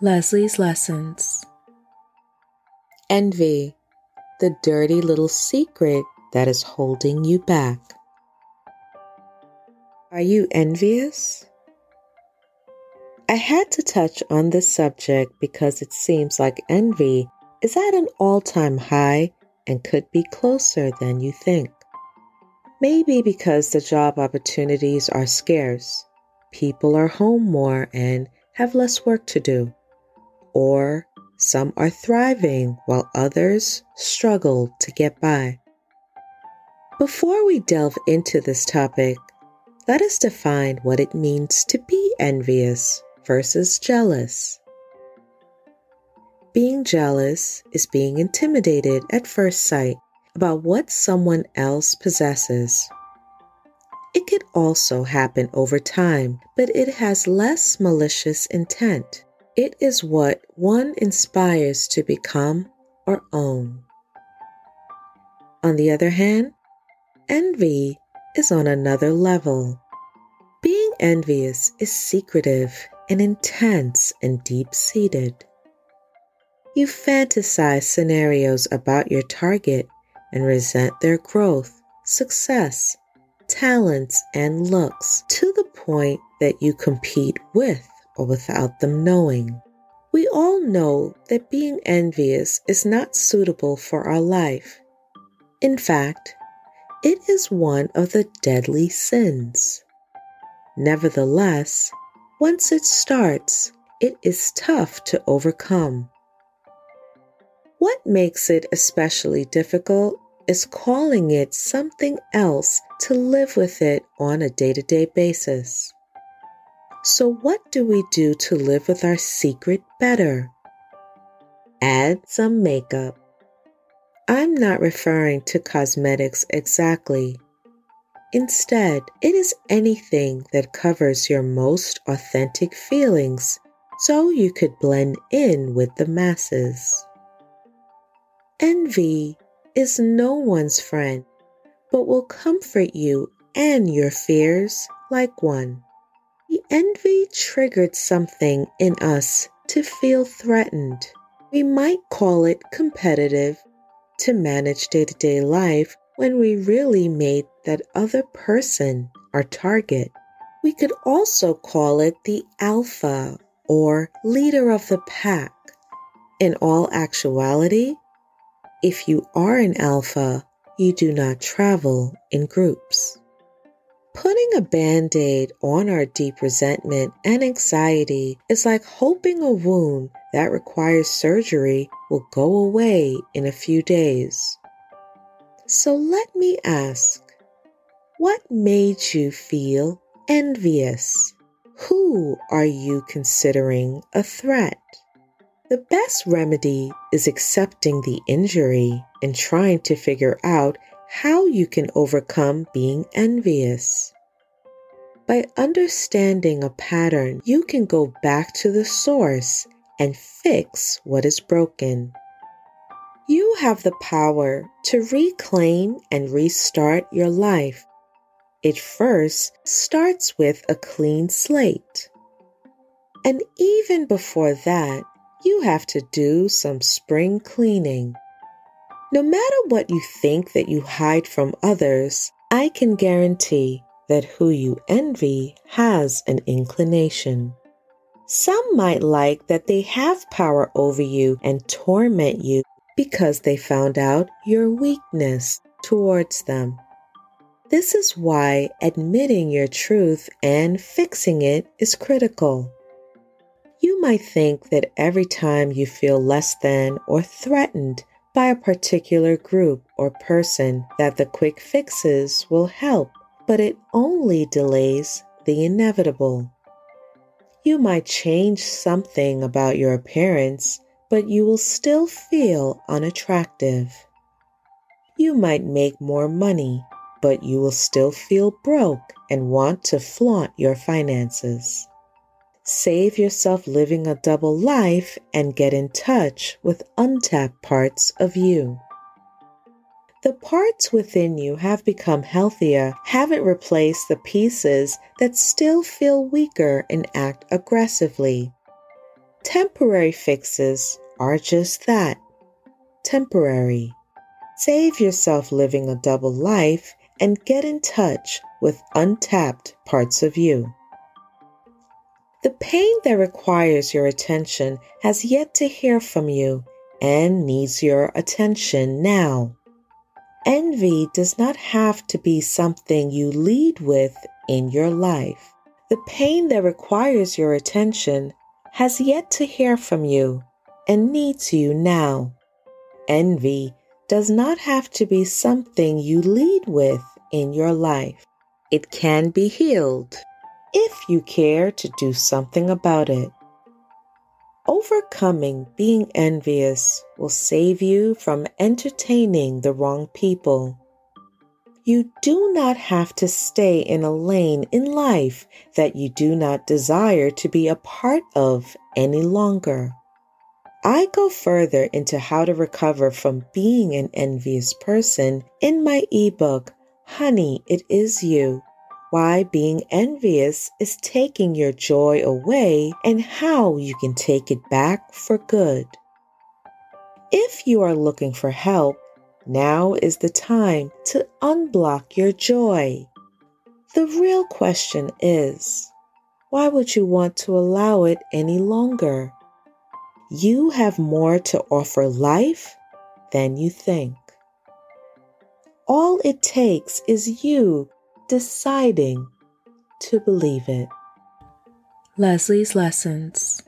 Lesley's Lessons Envy, the dirty little secret that is holding you back. Are you envious? I had to touch on this subject because it seems like envy is at an all time high and could be closer than you think. Maybe because the job opportunities are scarce, people are home more and have less work to do, or some are thriving while others struggle to get by. Before we delve into this topic, let us define what it means to be envious versus jealous. Being jealous is being intimidated at first sight about what someone else possesses. It could also happen over time, but it has less malicious intent. It is what one inspires to become or own. On the other hand, envy is on another level. Being envious is secretive and intense and deep seated. You fantasize scenarios about your target and resent their growth, success, talents, and looks to the point that you compete with or without them knowing. We all know that being envious is not suitable for our life. In fact, it is one of the deadly sins. Nevertheless, once it starts, it is tough to overcome. What makes it especially difficult is calling it something else to live with it on a day to day basis. So, what do we do to live with our secret better? Add some makeup. I'm not referring to cosmetics exactly. Instead, it is anything that covers your most authentic feelings so you could blend in with the masses. Envy is no one's friend, but will comfort you and your fears like one. Envy triggered something in us to feel threatened. We might call it competitive to manage day to day life when we really made that other person our target. We could also call it the alpha or leader of the pack. In all actuality, if you are an alpha, you do not travel in groups. Putting a band aid on our deep resentment and anxiety is like hoping a wound that requires surgery will go away in a few days. So let me ask what made you feel envious? Who are you considering a threat? The best remedy is accepting the injury and trying to figure out how you can overcome being envious. By understanding a pattern, you can go back to the source and fix what is broken. You have the power to reclaim and restart your life. It first starts with a clean slate. And even before that, you have to do some spring cleaning. No matter what you think that you hide from others, I can guarantee that who you envy has an inclination. Some might like that they have power over you and torment you because they found out your weakness towards them. This is why admitting your truth and fixing it is critical. You might think that every time you feel less than or threatened by a particular group or person that the quick fixes will help, but it only delays the inevitable. You might change something about your appearance but you will still feel unattractive. You might make more money, but you will still feel broke and want to flaunt your finances. Save yourself living a double life and get in touch with untapped parts of you. The parts within you have become healthier, haven't replaced the pieces that still feel weaker and act aggressively. Temporary fixes are just that temporary. Save yourself living a double life and get in touch with untapped parts of you. The pain that requires your attention has yet to hear from you and needs your attention now. Envy does not have to be something you lead with in your life. The pain that requires your attention has yet to hear from you and needs you now. Envy does not have to be something you lead with in your life. It can be healed if you care to do something about it. Overcoming being envious will save you from entertaining the wrong people. You do not have to stay in a lane in life that you do not desire to be a part of any longer. I go further into how to recover from being an envious person in my ebook, Honey, It Is You why being envious is taking your joy away and how you can take it back for good. If you are looking for help, now is the time to unblock your joy. The real question is why would you want to allow it any longer? You have more to offer life than you think. All it takes is you deciding to believe it. Lesley's Lessons